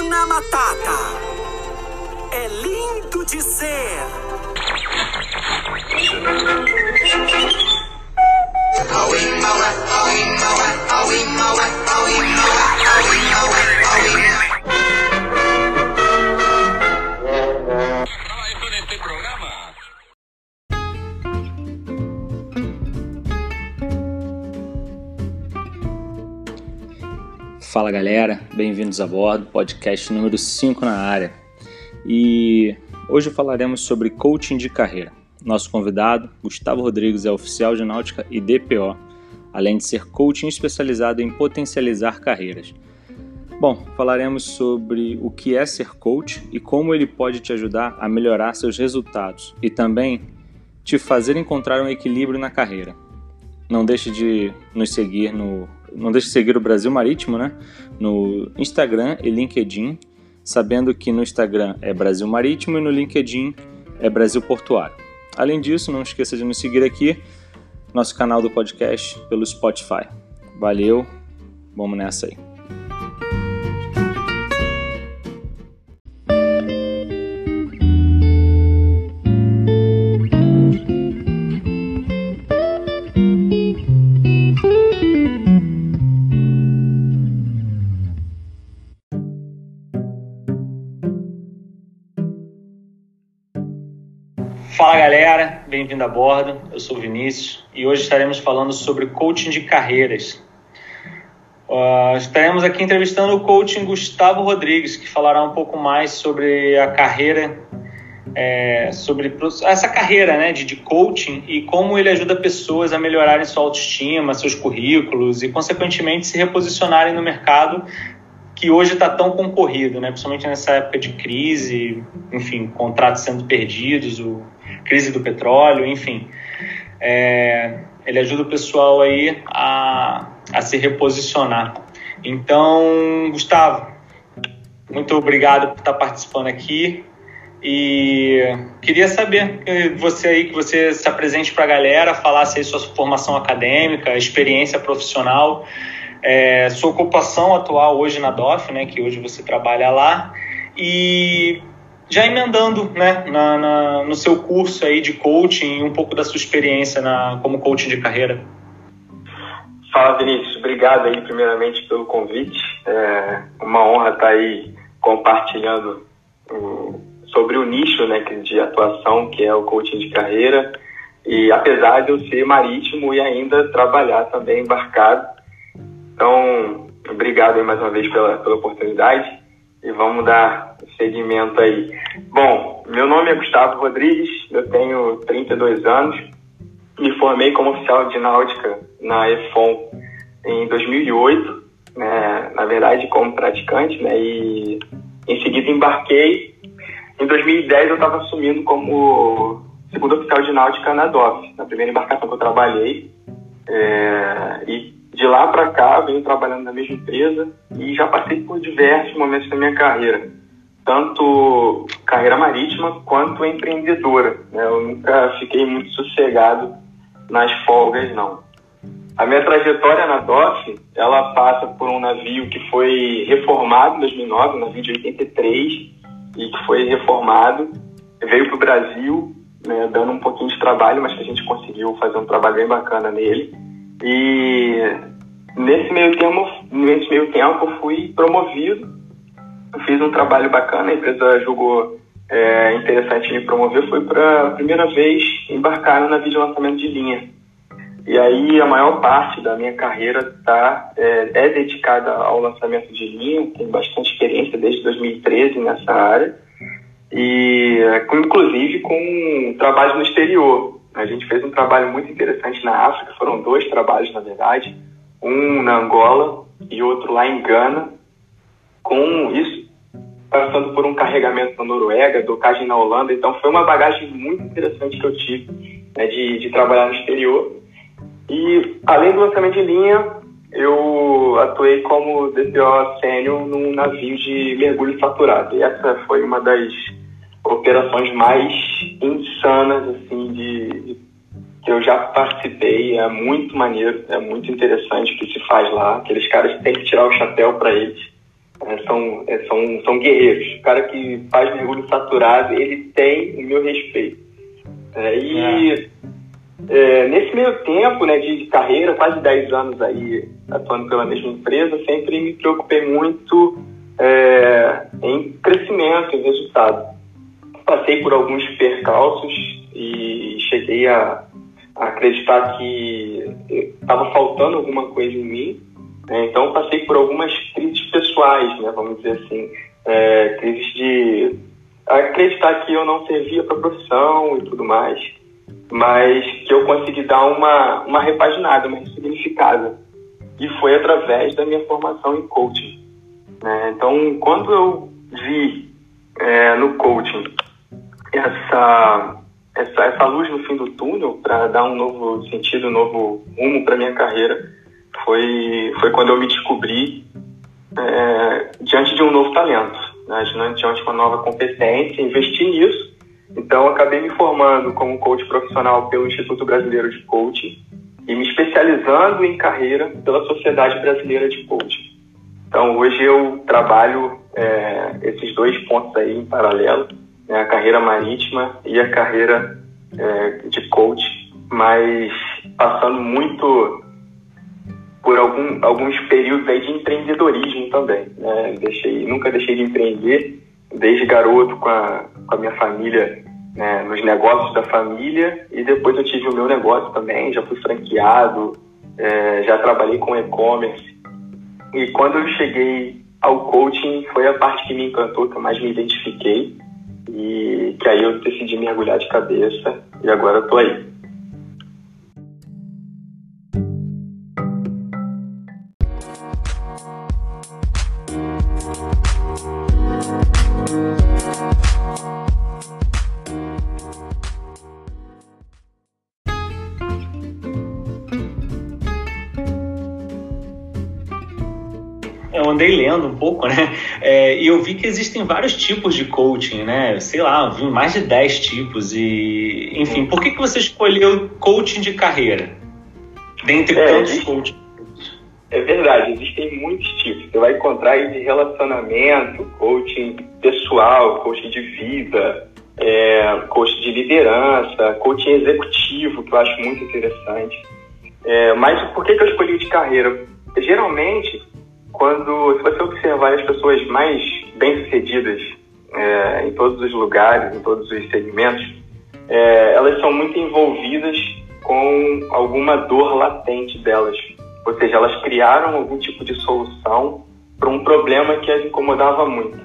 Hakuna Matata. É lindo de ser. Fala galera, bem-vindos a bordo, podcast número 5 na área. E hoje falaremos sobre coaching de carreira. Nosso convidado, Gustavo Rodrigues, é oficial de náutica e DPO, além de ser coaching especializado em potencializar carreiras. Bom, falaremos sobre o que é ser coach e como ele pode te ajudar a melhorar seus resultados e também te fazer encontrar um equilíbrio na carreira. Não deixe de nos seguir no não deixe de seguir o Brasil Marítimo, né? No Instagram e LinkedIn, sabendo que no Instagram é Brasil Marítimo e no LinkedIn é Brasil Portuário. Além disso, não esqueça de nos seguir aqui, nosso canal do podcast pelo Spotify. Valeu, vamos nessa aí. Galera, bem-vindo a bordo. Eu sou o Vinícius e hoje estaremos falando sobre coaching de carreiras. Uh, estaremos aqui entrevistando o coaching Gustavo Rodrigues, que falará um pouco mais sobre a carreira, é, sobre essa carreira né, de, de coaching e como ele ajuda pessoas a melhorarem sua autoestima, seus currículos e, consequentemente, se reposicionarem no mercado que hoje está tão concorrido, né? principalmente nessa época de crise, enfim, contratos sendo perdidos, o, crise do petróleo, enfim. É, ele ajuda o pessoal aí a, a se reposicionar. Então, Gustavo, muito obrigado por estar participando aqui. E queria saber você aí que você se apresente para a galera, falasse aí sua formação acadêmica, experiência profissional, é, sua ocupação atual hoje na DOF, né, que hoje você trabalha lá, e já emendando né, na, na, no seu curso aí de coaching, um pouco da sua experiência na, como coaching de carreira. Fala Vinícius, obrigado aí primeiramente pelo convite. É uma honra estar aí compartilhando sobre o nicho né, de atuação que é o coaching de carreira. E apesar de eu ser marítimo e ainda trabalhar também embarcado. Então, obrigado aí mais uma vez pela, pela oportunidade e vamos dar seguimento aí. Bom, meu nome é Gustavo Rodrigues, eu tenho 32 anos, me formei como oficial de náutica na EFON em 2008, né, na verdade como praticante, né, e em seguida embarquei. Em 2010 eu estava assumindo como segundo oficial de náutica na DOF, na primeira embarcação que eu trabalhei, é, e de lá para cá, venho trabalhando na mesma empresa e já passei por diversos momentos da minha carreira, tanto carreira marítima quanto empreendedora. Né? Eu nunca fiquei muito sossegado nas folgas, não. A minha trajetória na DOF, ela passa por um navio que foi reformado em 2009, um navio de 83, e que foi reformado, veio para o Brasil, né, dando um pouquinho de trabalho, mas que a gente conseguiu fazer um trabalho bem bacana nele. E nesse meio tempo, nesse meio tempo eu fui promovido, eu fiz um trabalho bacana, a empresa julgou é, interessante me promover, foi para a primeira vez embarcar navio de lançamento de linha. E aí a maior parte da minha carreira tá, é, é dedicada ao lançamento de linha, tenho bastante experiência desde 2013 nessa área, e inclusive com trabalho no exterior. A gente fez um trabalho muito interessante na África, foram dois trabalhos, na verdade, um na Angola e outro lá em Gana, com isso passando por um carregamento na Noruega, docagem na Holanda, então foi uma bagagem muito interessante que eu tive né, de, de trabalhar no exterior. E além do lançamento de linha, eu atuei como DPO sênior num navio de mergulho faturado. E essa foi uma das operações mais insanas assim de, de, que eu já participei. É muito maneiro, é muito interessante o que se faz lá. Aqueles caras têm que tirar o chapéu para eles. é, são, é, são, são guerreiros. O cara que faz mergulho saturado, ele tem o meu respeito. É, e é. nesse meio tempo né, de, de, carreira, quase 10 anos aí atuando pela mesma empresa, sempre me preocupei muito é, em crescimento, em resultado. Passei por alguns percalços e cheguei a acreditar que estava faltando alguma coisa em mim. Né? Então, passei por algumas crises pessoais, né, vamos dizer assim, é, crises de acreditar que eu não servia para a profissão e tudo mais, mas que eu consegui dar uma, uma repaginada, uma ressignificada. E foi através da minha formação em coaching. Né? Então, quando eu vi é, no coaching essa, essa, essa luz no fim do túnel para dar um novo sentido, um novo rumo para minha carreira, foi, foi quando eu me descobri é, diante de um novo talento, né? diante de uma nova competência, investi nisso. Então, acabei me formando como coach profissional pelo Instituto Brasileiro de Coaching e me especializando em carreira pela Sociedade Brasileira de Coaching. Então, hoje eu trabalho é, esses dois pontos aí em paralelo, a carreira marítima e a carreira é, de coach, mas passando muito por algum, alguns períodos aí de empreendedorismo também. Né? Deixei, nunca deixei de empreender, desde garoto com a, com a minha família, né, nos negócios da família, e depois eu tive o meu negócio também, já fui franqueado, é, já trabalhei com e-commerce, e quando eu cheguei ao coaching, foi a parte que me encantou, que eu mais me identifiquei. Aí eu decidi mergulhar de cabeça e agora eu tô aí. Eu vi que existem vários tipos de coaching, né? Sei lá, vi mais de 10 tipos. E, enfim, por que, que você escolheu coaching de carreira? Dentre é, tantos existe, coaching. É verdade, existem muitos tipos. Você vai encontrar aí de relacionamento, coaching pessoal, coaching de vida, é, coaching de liderança, coaching executivo, que eu acho muito interessante. É, mas por que, que eu escolhi de carreira? Geralmente, quando, se você observar as pessoas mais bem-sucedidas é, em todos os lugares, em todos os segmentos, é, elas são muito envolvidas com alguma dor latente delas. Ou seja, elas criaram algum tipo de solução para um problema que as incomodava muito.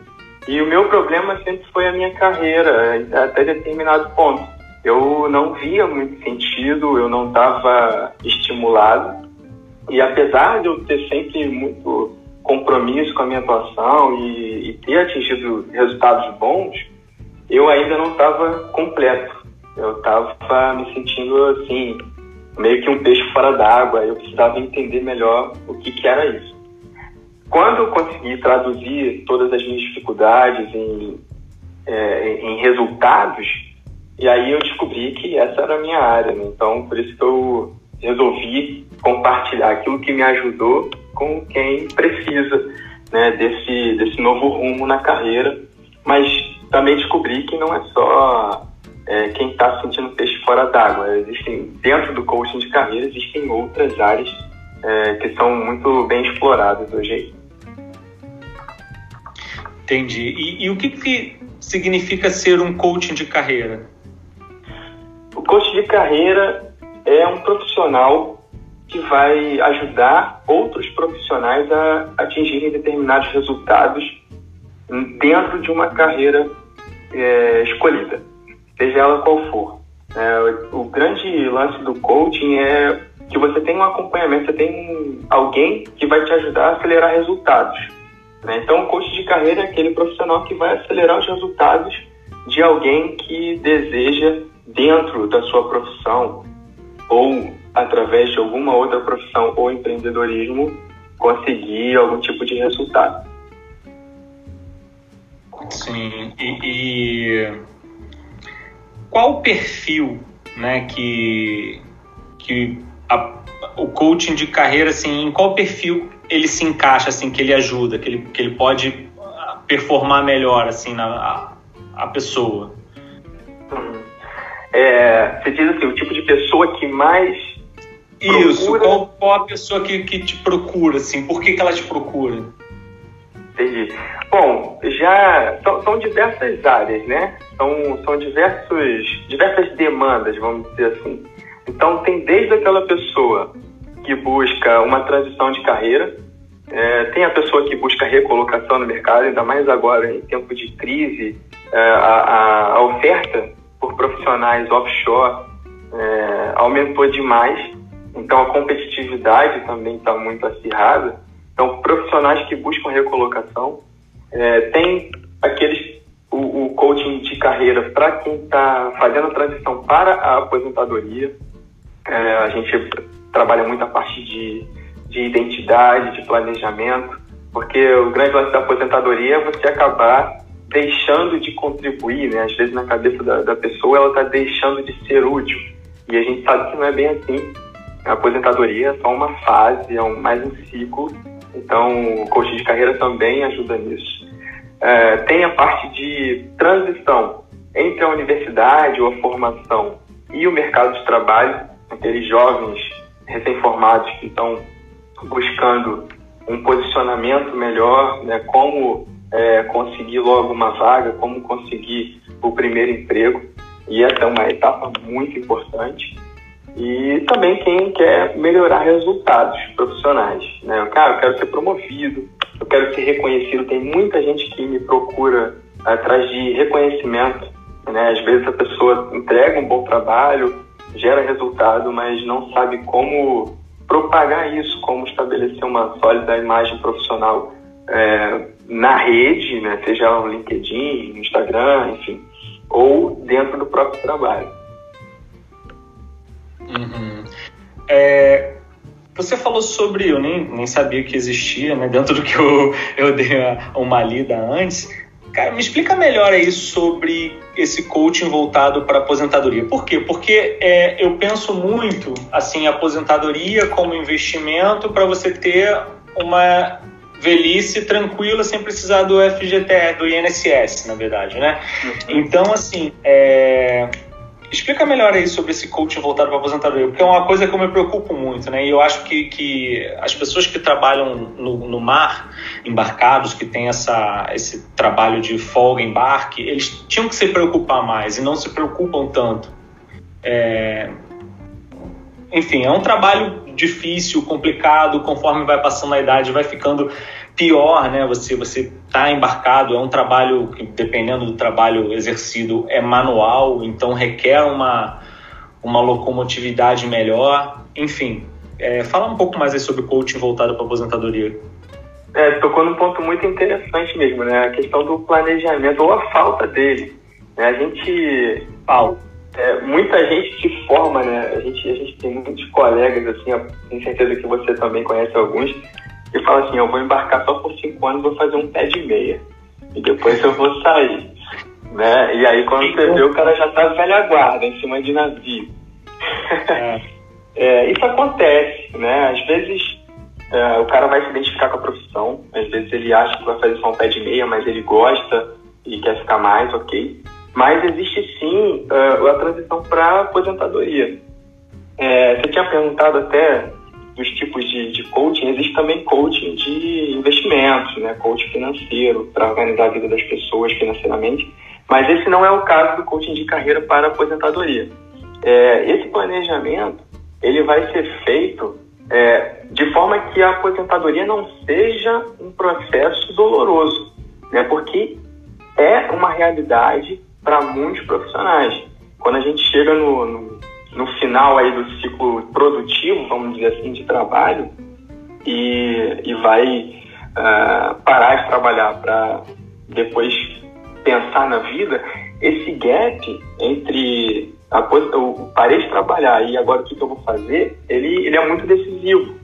E o meu problema sempre foi a minha carreira, até determinado ponto. Eu não via muito sentido, eu não estava estimulado. E apesar de eu ter sempre muito compromisso com a minha atuação e, e ter atingido resultados bons, eu ainda não estava completo. Eu estava me sentindo assim, meio que um peixe fora d'água. Eu precisava entender melhor o que, que era isso. Quando eu consegui traduzir todas as minhas dificuldades em, é, em resultados, e aí eu descobri que essa era a minha área. Né? Então, por isso que eu resolvi compartilhar aquilo que me ajudou com quem precisa né, desse, desse novo rumo na carreira, mas também descobri que não é só é, quem está sentindo peixe fora d'água. Existem dentro do coaching de carreira existem outras áreas é, que são muito bem exploradas hoje. Entendi. E, e o que, que significa ser um coaching de carreira? O coach de carreira é um profissional que vai ajudar outros profissionais a atingirem determinados resultados dentro de uma carreira é, escolhida, seja ela qual for. É, o grande lance do coaching é que você tem um acompanhamento, você tem alguém que vai te ajudar a acelerar resultados. Né? Então, o coach de carreira é aquele profissional que vai acelerar os resultados de alguém que deseja, dentro da sua profissão ou através de alguma outra profissão ou empreendedorismo, conseguir algum tipo de resultado. Sim, e, e qual o perfil né, que, que a, o coaching de carreira, assim, em qual perfil ele se encaixa, assim, que ele ajuda, que ele, que ele pode performar melhor, assim, na, a, a pessoa? Uhum. É, você diz assim, o tipo de pessoa que mais Isso, procura... qual, qual a pessoa que, que te procura, assim, por que, que ela te procura? Entendi. Bom, já são, são, diversas áreas, né? São, são diversos, diversas demandas, vamos dizer assim. Então, tem desde aquela pessoa que busca uma transição de carreira, é, tem a pessoa que busca recolocação no mercado, ainda mais agora em tempo de crise, é, a, a, oferta por profissionais offshore é, aumentou demais, então a competitividade também está muito acirrada. Então, profissionais que buscam recolocação. É, tem aqueles o, o, coaching de carreira para quem está fazendo a transição para a aposentadoria. É, a gente trabalha muito a parte de, de identidade, de planejamento, porque o grande lance da aposentadoria é você acabar deixando de contribuir, né? Às vezes na cabeça da, da pessoa ela está deixando de ser útil. E a gente sabe que não é bem assim. A aposentadoria é só uma fase, é um, mais um ciclo então, o coaching de carreira também ajuda nisso. É, tem a parte de transição entre a universidade ou a formação e o mercado de trabalho, aqueles jovens recém-formados que estão buscando um posicionamento melhor, né, como é, conseguir logo uma vaga, como conseguir o primeiro emprego. E essa é uma etapa muito importante e também quem quer melhorar resultados profissionais. Né? Cara, eu quero ser promovido, eu quero ser reconhecido. Tem muita gente que me procura atrás de reconhecimento. Né? Às vezes a pessoa entrega um bom trabalho, gera resultado, mas não sabe como propagar isso, como estabelecer uma sólida imagem profissional é, na rede, né? seja no LinkedIn, no Instagram, enfim, ou dentro do próprio trabalho. Uhum. É, você falou sobre, eu nem, nem sabia que existia, né? Dentro do que eu, eu dei uma lida antes. Cara, me explica melhor aí sobre esse coaching voltado para aposentadoria. Por quê? Porque é, eu penso muito assim, aposentadoria como investimento para você ter uma velhice tranquila sem precisar do FGTS, do INSS, na verdade, né? Uhum. Então, assim, é, Explica melhor aí sobre esse coaching voltado para aposentadoria, porque é uma coisa que eu me preocupo muito, né? E eu acho que, que as pessoas que trabalham no, no mar, embarcados, que têm essa, esse trabalho de folga, embarque, eles tinham que se preocupar mais e não se preocupam tanto. É... Enfim, é um trabalho difícil, complicado, conforme vai passando a idade, vai ficando pior, né? Você você está embarcado, é um trabalho que dependendo do trabalho exercido é manual, então requer uma uma locomotividade melhor, enfim. É, fala um pouco mais aí sobre coaching voltado para aposentadoria. É, tocou num ponto muito interessante mesmo, né? A questão do planejamento ou a falta dele. Né? A gente falta. É, muita gente se forma, né? A gente, a gente tem muitos colegas, assim, tenho certeza que você também conhece alguns, e fala assim, eu vou embarcar só por cinco anos, vou fazer um pé de meia. E depois eu vou sair. Né? E aí quando você vê, o cara já tá velha guarda, em cima de navio. É. é, isso acontece, né? Às vezes é, o cara vai se identificar com a profissão, às vezes ele acha que vai fazer só um pé de meia, mas ele gosta e quer ficar mais, ok. Mas existe sim uh, a transição para aposentadoria. É, você tinha perguntado até dos tipos de, de coaching, existe também coaching de investimentos, né? coaching financeiro, para organizar a vida das pessoas financeiramente. Mas esse não é o caso do coaching de carreira para aposentadoria. É, esse planejamento ele vai ser feito é, de forma que a aposentadoria não seja um processo doloroso, né? porque é uma realidade para muitos profissionais. Quando a gente chega no, no no final aí do ciclo produtivo, vamos dizer assim, de trabalho, e, e vai uh, parar de trabalhar para depois pensar na vida, esse gap entre a coisa, eu parei de trabalhar e agora o que, que eu vou fazer, ele, ele é muito decisivo.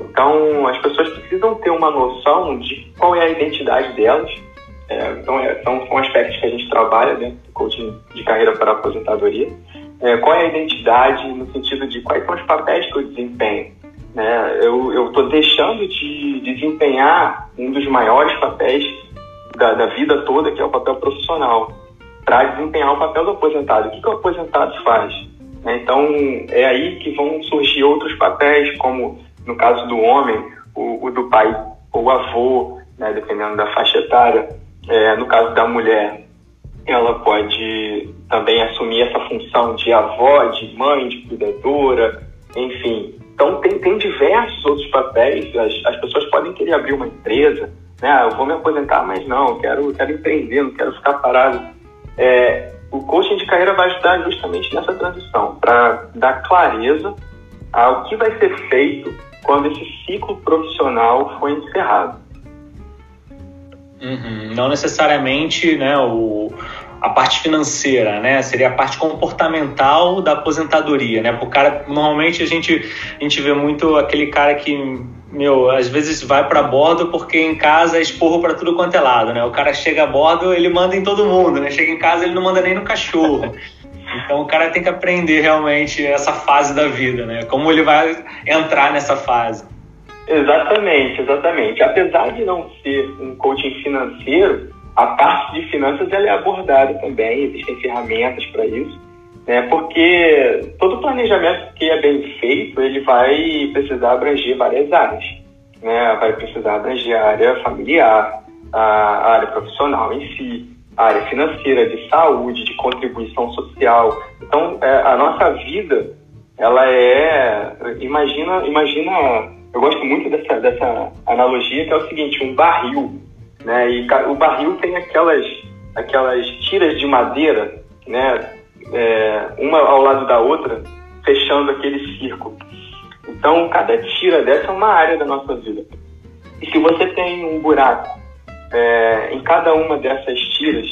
Então, as pessoas precisam ter uma noção de qual é a identidade delas. É, então, é, são, são aspectos que a gente trabalha dentro do coaching de carreira para aposentadoria é, qual é a identidade no sentido de quais são os papéis que eu desempenho. né, eu estou deixando de desempenhar um dos maiores papéis da, da vida toda, que é o papel profissional, para desempenhar o papel do aposentado. O que, que o aposentado faz? Né, então, é aí que vão surgir outros papéis, como no caso do homem, o, o do pai ou avô, né, dependendo da faixa etária. É, no caso da mulher, ela pode também assumir essa função de avó, de mãe, de cuidadora, enfim. Então, tem, tem diversos outros papéis. As, as pessoas podem querer abrir uma empresa, né? Ah, eu vou me aposentar, mas não, quero, quero empreender, não quero ficar parado. É, o coaching de carreira vai ajudar justamente nessa transição, para dar clareza ao que vai ser feito quando esse ciclo profissional for encerrado. Uhum. Não necessariamente né, o, a parte financeira, né? Seria a parte comportamental da aposentadoria, né? Por cara, normalmente a gente, a gente vê muito aquele cara que, meu, às vezes vai para bordo porque em casa é esporro para tudo quanto é lado, né? O cara chega a bordo, ele manda em todo mundo, né? Chega em casa, ele não manda nem no cachorro. Então o cara tem que aprender realmente essa fase da vida, né? Como ele vai entrar nessa fase. Exatamente, exatamente. Apesar de não ser um coaching financeiro, a parte de finanças ela é abordada também, existem ferramentas para isso, né? Porque todo planejamento que é bem feito, ele vai precisar abranger várias áreas, né? Vai precisar abranger a área familiar, a área profissional em si, a área financeira, de saúde, de contribuição social. Então, é, a nossa vida, ela é, imagina, imagina eu gosto muito dessa, dessa analogia, que é o seguinte, um barril, né? E o barril tem aquelas, aquelas tiras de madeira, né? É, uma ao lado da outra, fechando aquele círculo. Então, cada tira dessa é uma área da nossa vida. E se você tem um buraco é, em cada uma dessas tiras,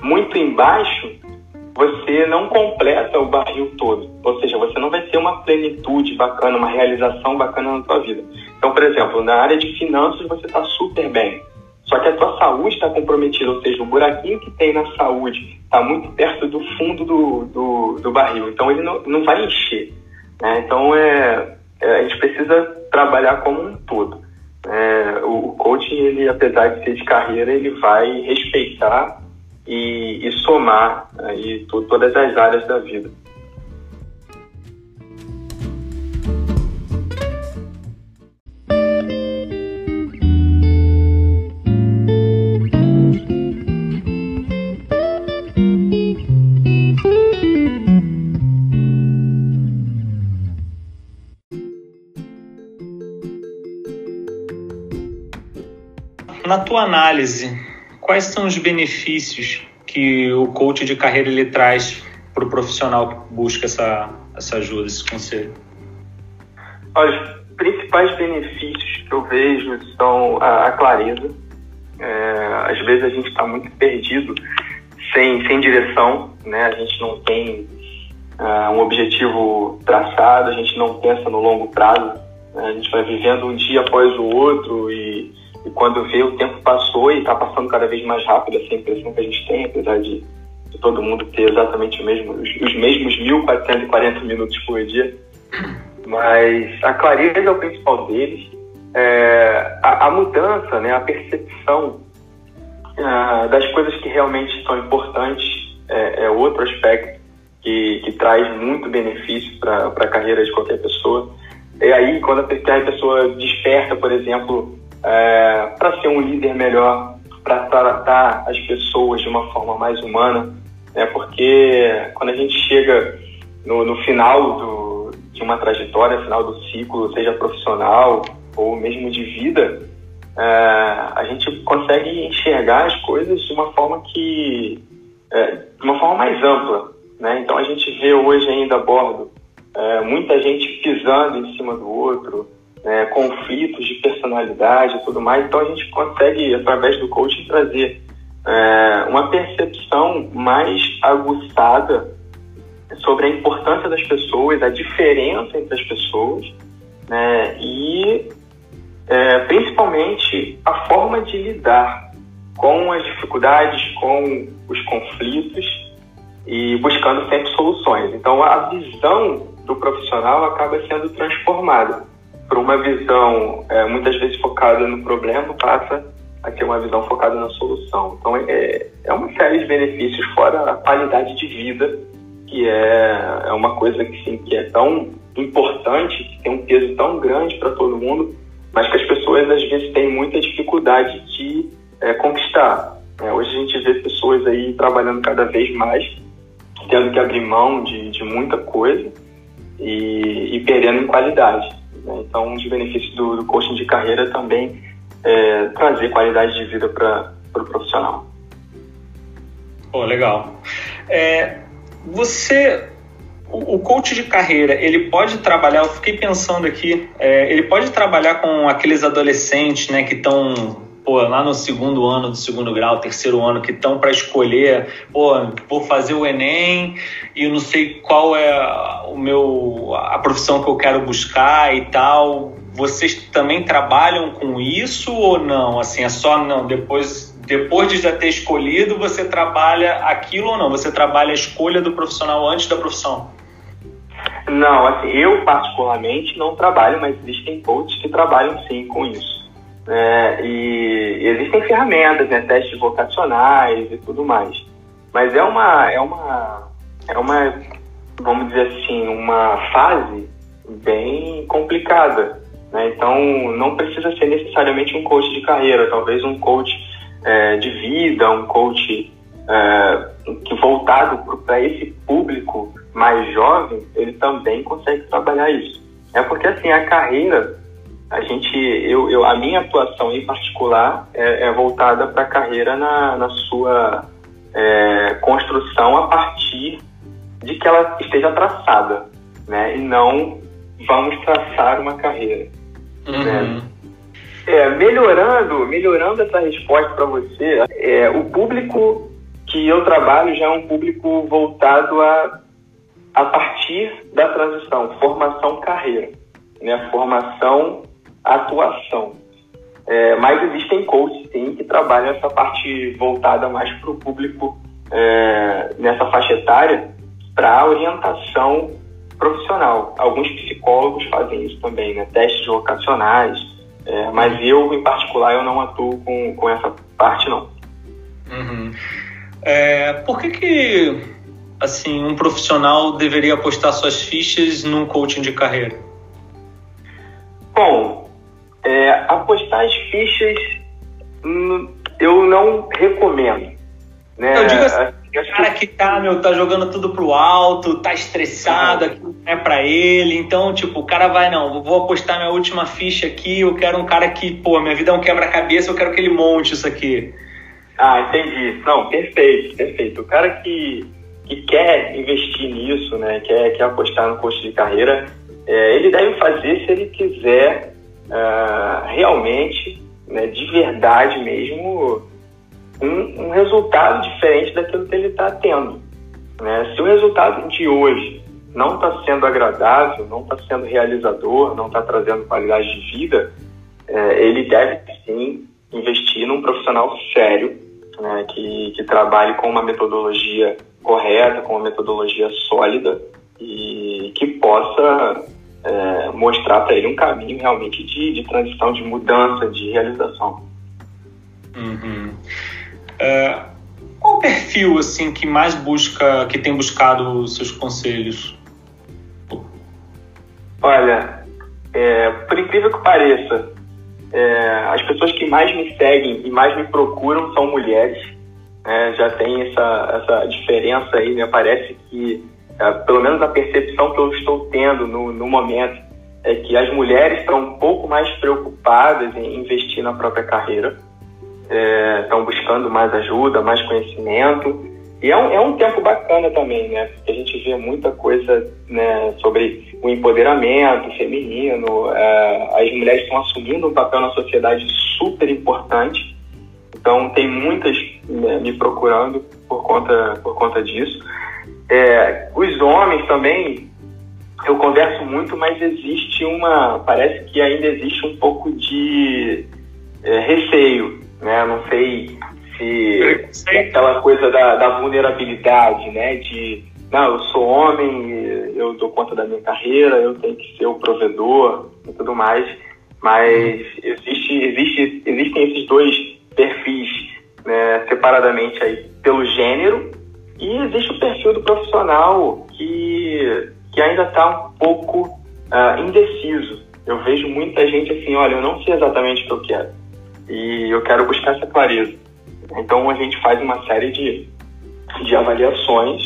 muito embaixo, você não completa o barril todo. Ou seja, você não vai ter uma plenitude bacana, uma realização bacana na sua vida. Então, por exemplo, na área de finanças você está super bem. Só que a tua saúde está comprometida, ou seja, o buraquinho que tem na saúde está muito perto do fundo do, do, do, barril. Então, ele não, não vai encher. Né? Então, é, é, a gente precisa trabalhar como um todo. É, o, coaching, ele, apesar de ser de carreira, ele vai respeitar e, e somar aí todas as áreas da vida. Na tua análise, quais são os benefícios que o coach de carreira ele traz para o profissional que busca essa, essa ajuda, esse conselho? Os principais benefícios que eu vejo são a, a clareza. É, às vezes a gente está muito perdido, sem, sem direção, né? a gente não tem uh, um objetivo traçado, a gente não pensa no longo prazo, né? a gente vai vivendo um dia após o outro e e quando vê, o tempo passou e está passando cada vez mais rápido essa impressão que a gente tem, apesar de, de todo mundo ter exatamente mesmo, os, os mesmos 1.440 minutos por dia. Mas a clareza é o principal deles. É, a, a, mudança, né, a percepção é, das coisas que realmente são importantes é, é outro aspecto que, que, traz muito benefício para a carreira de qualquer pessoa. E aí, quando a pessoa desperta, por exemplo, é, para ser um líder melhor, para tratar as pessoas de uma forma mais humana, né? porque quando a gente chega no, no final do, de uma trajetória, final do ciclo, seja profissional ou mesmo de vida, é, a gente consegue enxergar as coisas de uma forma que é, de uma forma mais ampla, né? Então a gente vê hoje ainda a bordo é, muita gente pisando em cima do outro, né, conflitos de personalidade e tudo mais. Então a gente consegue, através do coaching, trazer é, uma percepção mais aguçada sobre a importância das pessoas, a diferença entre as pessoas, né, e é, principalmente a forma de lidar com as dificuldades, com os conflitos e buscando sempre soluções. Então a visão do profissional acaba sendo transformada. Por uma visão é, muitas vezes focada no problema, passa a ter uma visão focada na solução. Então, é, é uma série de benefícios, fora a qualidade de vida, que é, é uma coisa que, sim, que é tão importante, que tem um peso tão grande para todo mundo, mas que as pessoas às vezes têm muita dificuldade de é, conquistar. É, hoje a gente vê pessoas aí trabalhando cada vez mais, tendo que abrir mão de, de muita coisa e, e perdendo em qualidade. Então, um dos benefícios do, do coaching de carreira também é trazer qualidade de vida para o pro profissional. Pô, legal. É, você, o, o coach de carreira, ele pode trabalhar, eu fiquei pensando aqui, é, ele pode trabalhar com aqueles adolescentes né, que estão pô, lá no segundo ano do segundo grau, terceiro ano, que estão para escolher, pô, vou fazer o Enem e eu não sei qual é o meu a profissão que eu quero buscar e tal. Vocês também trabalham com isso ou não? Assim, é só não, depois depois de já ter escolhido, você trabalha aquilo ou não? Você trabalha a escolha do profissional antes da profissão? Não, assim, eu particularmente não trabalho, mas existem coaches que trabalham sim com isso. É, e, existem ferramentas, né, testes vocacionais e tudo mais. Mas é uma, é uma, é uma, vamos dizer assim, uma fase bem complicada. Né? Então, não precisa ser necessariamente um coach de carreira, talvez um coach é, de vida, um coach é, que voltado para esse público mais jovem, ele também consegue trabalhar isso. É porque assim a carreira a gente, eu, eu, a minha atuação em particular é, é voltada para a carreira na, na sua é, construção a partir de que ela esteja traçada, né? E não vamos traçar uma carreira. Uhum. Né? É, melhorando, melhorando essa resposta para você, é, o público que eu trabalho já é um público voltado a, a partir da transição, formação carreira, né? Formação atuação. É, mas existem coaches, sim, que trabalham essa parte voltada mais para o público é, nessa faixa etária para orientação profissional. Alguns psicólogos fazem isso também, né? testes vocacionais, é, mas eu, em particular, eu não atuo com, com essa parte, não. Uhum. É, por que que, assim, um profissional deveria apostar suas fichas num coaching de carreira? Bom, é, apostar as fichas hum, eu não recomendo. Né? Eu digo assim, o cara que tá, meu, tá jogando tudo pro alto, tá estressado, aqui não é pra ele. Então, tipo, o cara vai, não, vou apostar minha última ficha aqui, eu quero um cara que, pô, minha vida é um quebra-cabeça, eu quero que ele monte isso aqui. Ah, entendi. Não, perfeito, perfeito. O cara que, que quer investir nisso, né, quer, quer apostar no curso de carreira, é, ele deve fazer se ele quiser uh, realmente, né, de verdade mesmo, um, um, resultado diferente daquilo que ele está tendo. Né? Se o resultado de hoje não está sendo agradável, não está sendo realizador, não está trazendo qualidade de vida, é, ele deve sim investir num profissional sério, né, que, que trabalhe com uma metodologia correta, com uma metodologia sólida e que possa é, mostrar para ele um caminho realmente de, de transição, de mudança, de realização. Uhum. É, qual o perfil assim que mais busca, que tem buscado os seus conselhos? Olha, é, por incrível que pareça, é, as pessoas que mais me seguem e mais me procuram são mulheres. É, já tem essa, essa diferença aí, né? Parece que pelo menos a percepção que eu estou tendo no, no momento, é que as mulheres estão um pouco mais preocupadas em investir na própria carreira, é, estão buscando mais ajuda, mais conhecimento. E é um, é um tempo bacana também, né? Porque a gente vê muita coisa né, sobre o empoderamento feminino, é, as mulheres estão assumindo um papel na sociedade super importante. Então, tem muitas né, me procurando por conta, por conta disso. É, os homens também, eu converso muito, mas existe uma. Parece que ainda existe um pouco de é, receio, né? Não sei se é aquela coisa da, da, vulnerabilidade, né? De não, eu sou homem, eu dou conta da minha carreira, eu tenho que ser o provedor, e tudo mais, mas existe, existe, existem esses dois perfis né, separadamente aí pelo gênero e existe o perfil do profissional que, que ainda está um pouco uh, indeciso. Eu vejo muita gente assim, olha, eu não sei exatamente o que eu quero e eu quero buscar essa clareza. Então a gente faz uma série de, de avaliações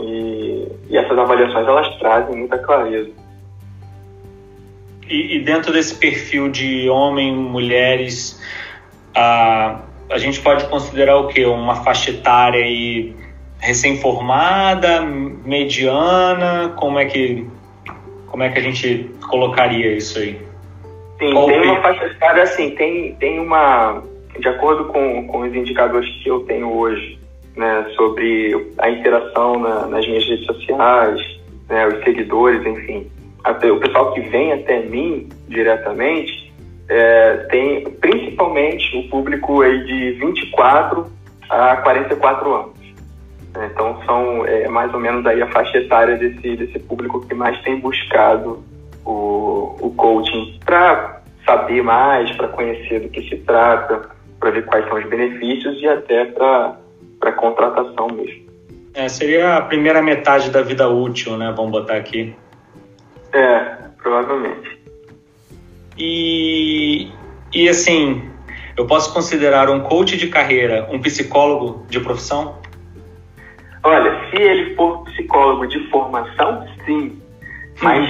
e, e essas avaliações elas trazem muita clareza. E, e dentro desse perfil de homem, mulheres, a, a gente pode considerar o que? Uma faixa etária e recém-formada, mediana? Como é que como é que a gente colocaria isso aí? Sim, Qual tem uma faixa etária assim, tem, tem uma de acordo com, com os indicadores que eu tenho hoje, né, sobre a interação na, nas minhas redes sociais, né, os seguidores, enfim, até o pessoal que vem até mim diretamente, é, tem principalmente o público aí de 24 a 44 anos. Então são é, mais ou menos aí a faixa etária desse, desse público que mais tem buscado o, o coaching para saber mais, para conhecer do que se trata, para ver quais são os benefícios e até para contratação mesmo. É, seria a primeira metade da vida útil, né? Vamos botar aqui. É, provavelmente. E, e assim, eu posso considerar um coach de carreira um psicólogo de profissão? Olha, se ele for psicólogo de formação, sim. Mas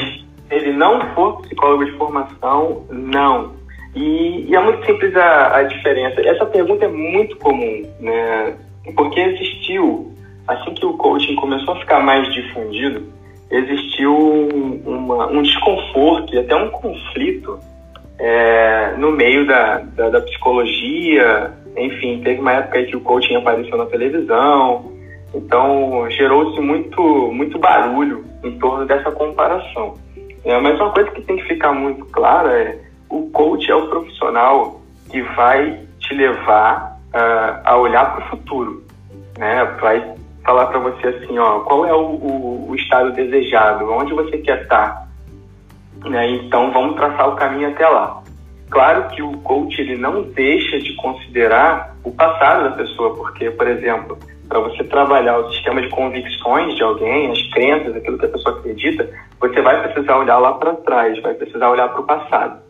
se ele não for psicólogo de formação, não. E, e é muito simples a, a, diferença. Essa pergunta é muito comum, né? Porque existiu, assim que o coaching começou a ficar mais difundido, existiu uma, um desconforto e até um conflito é, no meio da, da, da, psicologia. Enfim, teve uma época aí que o coaching apareceu na televisão, então gerou-se muito, muito barulho em torno dessa comparação. É, mas uma coisa que tem que ficar muito clara é o coach é o profissional que vai te levar uh, a olhar para o futuro, né? Vai falar para você assim, ó, qual é o, o, o, estado desejado, onde você quer estar, né? Então vamos traçar o caminho até lá. Claro que o coach ele não deixa de considerar o passado da pessoa, porque, por exemplo, para você trabalhar o sistema de convicções de alguém, as crenças, aquilo que a pessoa acredita, você vai precisar olhar lá para trás, vai precisar olhar para o passado.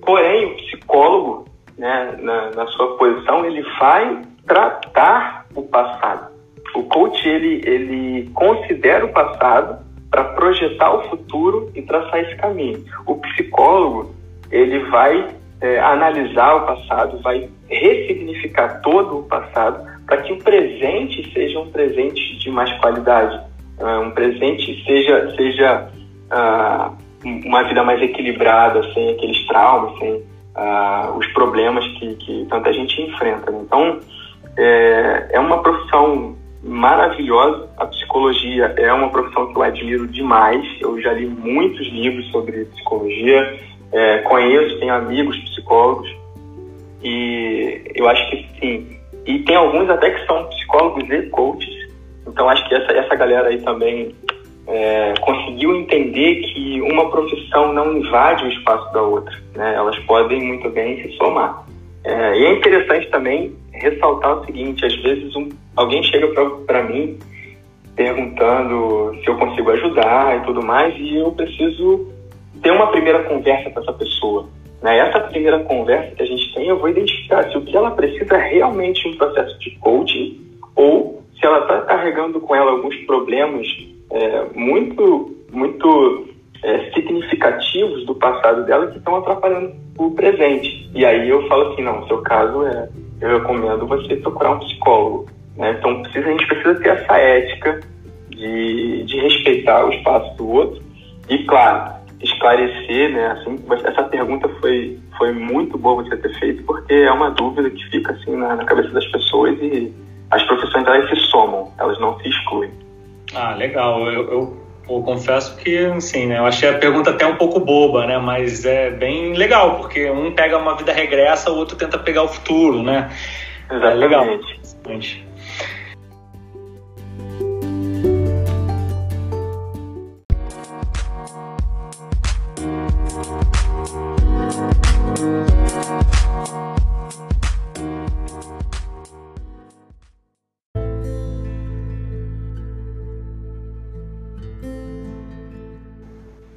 Porém, o psicólogo, né, na, na sua posição, ele vai tratar o passado. O coach ele, ele considera o passado para projetar o futuro e traçar esse caminho. O psicólogo ele vai é, analisar o passado, vai ressignificar todo o passado para que o presente seja um presente de mais qualidade, uh, um presente seja seja uh, uma vida mais equilibrada, sem aqueles traumas, sem uh, os problemas que, que tanta gente enfrenta. Então é, é uma profissão maravilhosa. A psicologia é uma profissão que eu admiro demais. Eu já li muitos livros sobre psicologia, é, conheço, tenho amigos psicólogos e eu acho que sim. E tem alguns até que são psicólogos e coaches. Então acho que essa, essa galera aí também é, conseguiu entender que uma profissão não invade o espaço da outra. Né? Elas podem muito bem se somar. É, e é interessante também ressaltar o seguinte: às vezes um, alguém chega para mim perguntando se eu consigo ajudar e tudo mais, e eu preciso ter uma primeira conversa com essa pessoa. Né? Essa primeira conversa que a gente tem, eu vou identificar se o que ela precisa realmente um processo de coaching ou se ela está carregando com ela alguns problemas é, muito, muito é, significativos do passado dela que estão atrapalhando o presente. E aí eu falo assim, não, seu caso é, eu recomendo você procurar um psicólogo. Né? Então precisa, a gente precisa ter essa ética de, de respeitar o espaço do outro e, claro, esclarecer, né? Assim, essa pergunta foi, foi muito boa você ter feito, porque é uma dúvida que fica assim na, na cabeça das pessoas e as profissões elas se somam, elas não se excluem. Ah, legal. Eu, eu, eu confesso que, assim, né? Eu achei a pergunta até um pouco boba, né? Mas é bem legal, porque um pega uma vida regressa, o outro tenta pegar o futuro, né? Exatamente. É legal.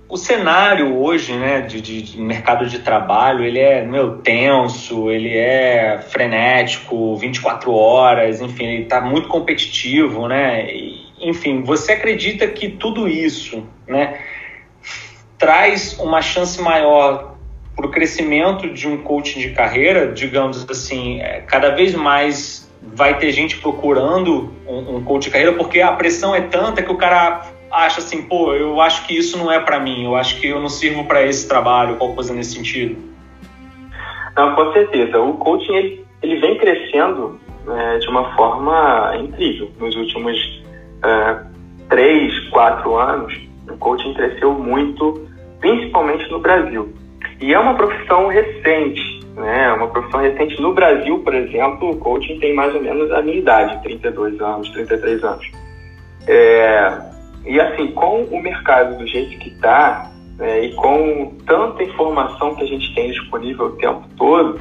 O cenário hoje, né, de, de, mercado de trabalho, ele é meu tenso, ele é frenético, 24 horas, enfim, ele está muito competitivo, né? E, enfim, você acredita que tudo isso, né, traz uma chance maior para o crescimento de um coaching de carreira, digamos assim, é, cada vez mais vai ter gente procurando um, um coach de carreira porque a pressão é tanta que o cara acha assim, pô, eu acho que isso não é para mim, eu acho que eu não sirvo para esse trabalho, qualquer coisa nesse sentido? Não, com certeza. O coaching ele, ele vem crescendo é, de uma forma incrível. Nos últimos é, três, quatro anos, o coaching cresceu muito, principalmente no Brasil. E é uma profissão recente, né? É uma profissão recente no Brasil, por exemplo, o coaching tem mais ou menos a minha idade, 32 anos, 33 anos. É, e assim, com o mercado do jeito que está, né, e com tanta informação que a gente tem disponível o tempo todo,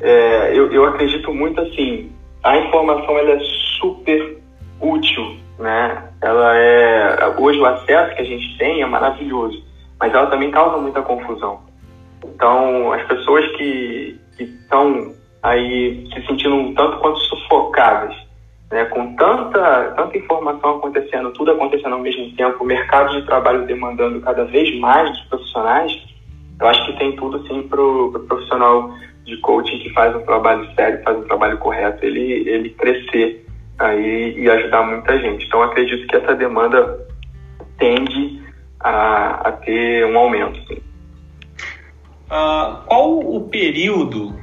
é, eu, eu acredito muito assim, a informação ela é super útil, né? Ela é hoje o acesso que a gente tem é maravilhoso, mas ela também causa muita confusão. Então, as pessoas que estão aí se sentindo um tanto quanto sufocadas né, com tanta, tanta informação acontecendo, tudo acontecendo ao mesmo tempo, o mercado de trabalho demandando cada vez mais dos profissionais, eu acho que tem tudo sim para o pro profissional de coaching que faz um trabalho sério, faz um trabalho correto, ele, ele crescer aí e ajudar muita gente. Então acredito que essa demanda tende a, a ter um aumento. Sim. Uh, qual o período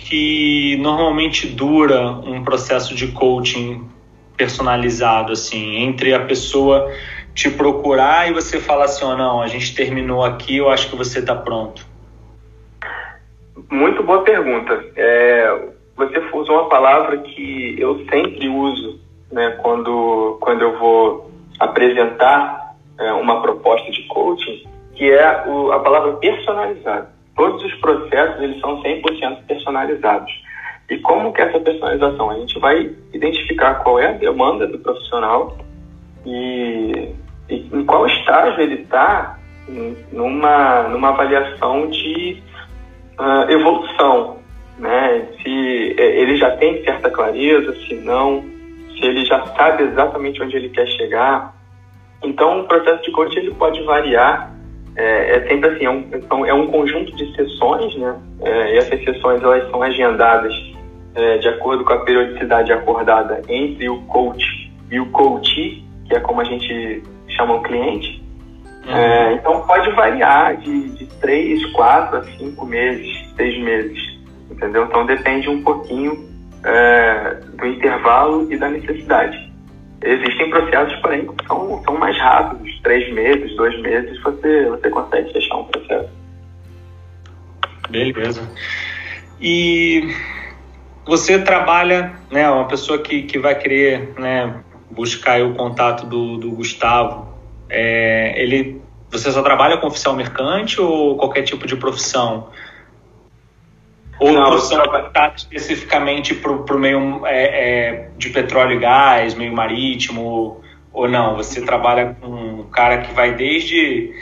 que normalmente dura um processo de coaching personalizado, assim, entre a pessoa te procurar e você falar assim, ou oh, não, a gente terminou aqui, eu acho que você está pronto? Muito boa pergunta. É, você usou uma palavra que eu sempre uso né, quando, quando eu vou apresentar é, uma proposta de coaching, que é o, a palavra personalizado todos os processos eles são 100% personalizados. E como que é essa personalização? A gente vai identificar qual é a demanda do profissional e, e em qual estágio ele está numa, numa avaliação de uh, evolução, né? Se é, ele já tem certa clareza, se não, se ele já sabe exatamente onde ele quer chegar. Então, o processo de coaching ele pode variar é, é sempre assim, é um, é um conjunto de sessões, né? É, e essas sessões elas são agendadas é, de acordo com a periodicidade acordada entre o coach e o coachee, que é como a gente chama o cliente. Uhum. É, então pode variar de, de três, quatro a cinco meses, seis meses, entendeu? Então depende um pouquinho é, do intervalo e da necessidade. Existem processos, porém, que são, são mais rápidos. Três meses, dois meses, você, você consegue fechar um processo. Beleza. E você trabalha, né, uma pessoa que, que vai querer né, buscar o contato do, do Gustavo, é, ele, você só trabalha com oficial mercante ou qualquer tipo de profissão? Ou não, profissão adaptada especificamente para o meio é, é, de petróleo e gás, meio marítimo, ou não? Você trabalha com um cara que vai desde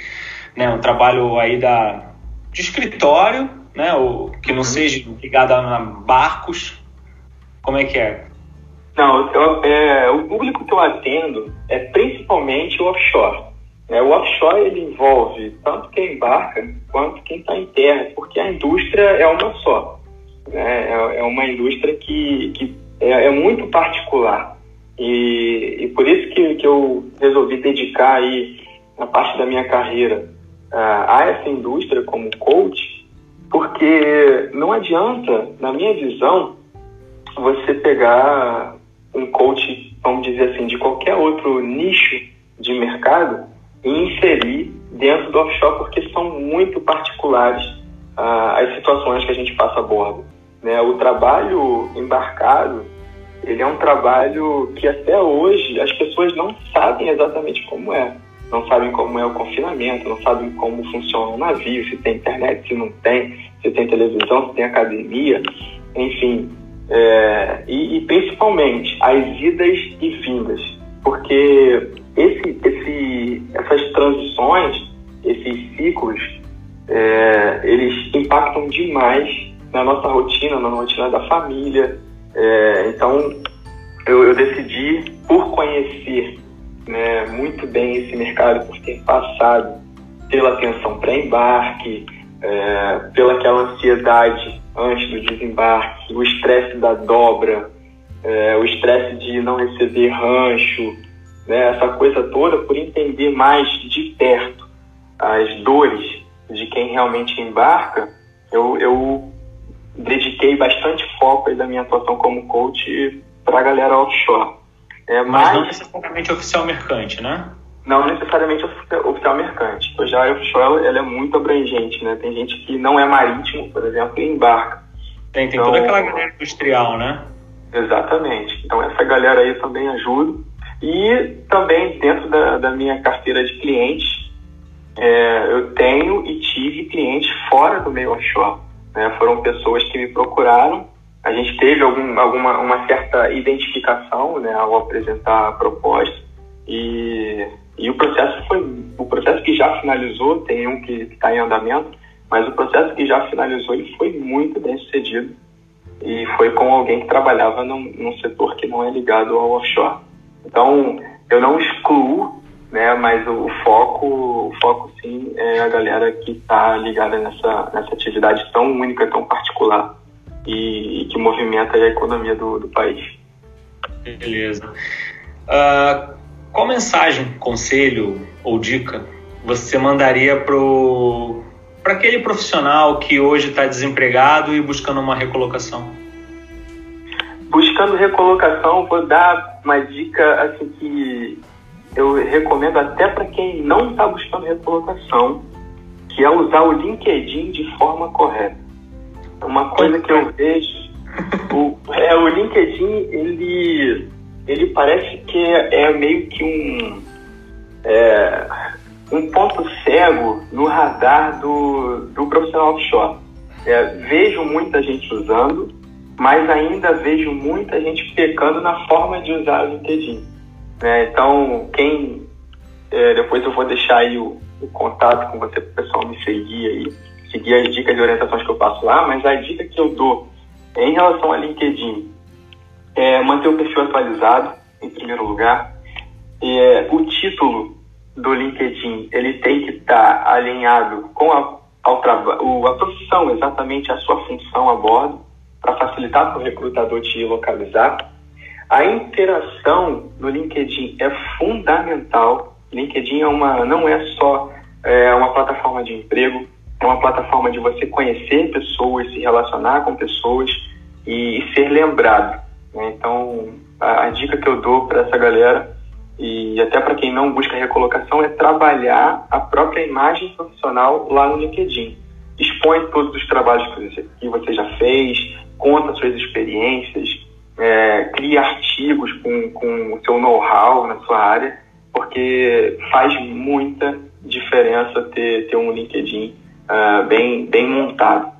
né, um trabalho aí da, de escritório, né, ou, que não uhum. seja ligado a barcos. Como é que é? Não, eu, é, o público que eu atendo é principalmente o offshore. Né? O offshore ele envolve tanto quem embarca quanto quem está em terra, porque a indústria é uma só. Né? É, é uma indústria que, que é, é muito particular. E, e, por isso que, que eu resolvi dedicar aí a parte da minha carreira uh, a essa indústria como coach, porque não adianta, na minha visão, você pegar um coach, vamos dizer assim, de qualquer outro nicho de mercado e inserir dentro do offshore, porque são muito particulares uh, as situações que a gente passa a bordo. Né? O trabalho embarcado, ele é um trabalho que até hoje as pessoas não sabem exatamente como é. não sabem como é o confinamento, não sabem como funciona o navio, se tem internet, se não tem, se tem televisão, se tem academia, enfim. É, e, e, principalmente as idas e vindas, porque esse, esse, essas transições, esses ciclos, é, eles impactam demais na nossa rotina, na rotina da família. É, então, eu, eu decidi, por conhecer né, muito bem esse mercado por ter passado pela atenção pré-embarque, é, pela aquela ansiedade antes do desembarque, o estresse da dobra, é, o estresse de não receber rancho, né, essa coisa toda, por entender mais de perto as dores de quem realmente embarca, eu, eu dediquei bastante foco da minha atuação como coach para a galera offshore. É, mas, mas não necessariamente oficial mercante, né? Não necessariamente oficial mercante. Hoje a offshore ela é muito abrangente, né? Tem gente que não é marítimo, por exemplo, e embarca. Tem, tem então, toda aquela galera industrial, né? Exatamente. Então essa galera aí também ajuda. E também dentro da, da minha carteira de clientes, é, eu tenho e tive clientes fora do meio offshore. Né? Foram pessoas que me procuraram a gente teve algum, alguma uma certa identificação né, ao apresentar a proposta e, e o processo foi o processo que já finalizou tem um que está em andamento mas o processo que já finalizou ele foi muito bem sucedido e foi com alguém que trabalhava num, num setor que não é ligado ao offshore então eu não excluo né mas o, o foco o foco sim é a galera que está ligada nessa nessa atividade tão única tão particular e, e que movimenta a economia do, do país. Beleza. Uh, qual mensagem, conselho ou dica você mandaria para aquele profissional que hoje está desempregado e buscando uma recolocação? Buscando recolocação, vou dar uma dica assim que eu recomendo até para quem não está buscando recolocação, que é usar o LinkedIn de forma correta. Uma coisa que eu vejo, o, é, o LinkedIn, ele, ele parece que é, é meio que um, é, um ponto cego no radar do, do profissional offshore. É, vejo muita gente usando, mas ainda vejo muita gente pecando na forma de usar o LinkedIn. Né? Então, quem. É, depois eu vou deixar aí o, o contato com você para o pessoal me seguir aí seguir as dicas e orientações que eu passo lá, mas a dica que eu dou em relação ao LinkedIn é manter o perfil atualizado, em primeiro lugar. É, o título do LinkedIn ele tem que estar tá alinhado com a, ao trabalho, a profissão, exatamente a sua função a bordo, para facilitar para o recrutador te localizar. A interação no LinkedIn é fundamental. LinkedIn é uma, não é só é, uma plataforma de emprego, é uma plataforma de você conhecer pessoas, se relacionar com pessoas e, e ser lembrado. Né? Então, a, a, dica que eu dou para essa galera e até para quem não busca recolocação é trabalhar a própria imagem profissional lá no LinkedIn. Expõe todos os trabalhos que você, já fez, conta suas experiências, é, cria artigos com, com o seu know-how na sua área, porque faz muita diferença ter, ter um LinkedIn uh, bem, bem montado.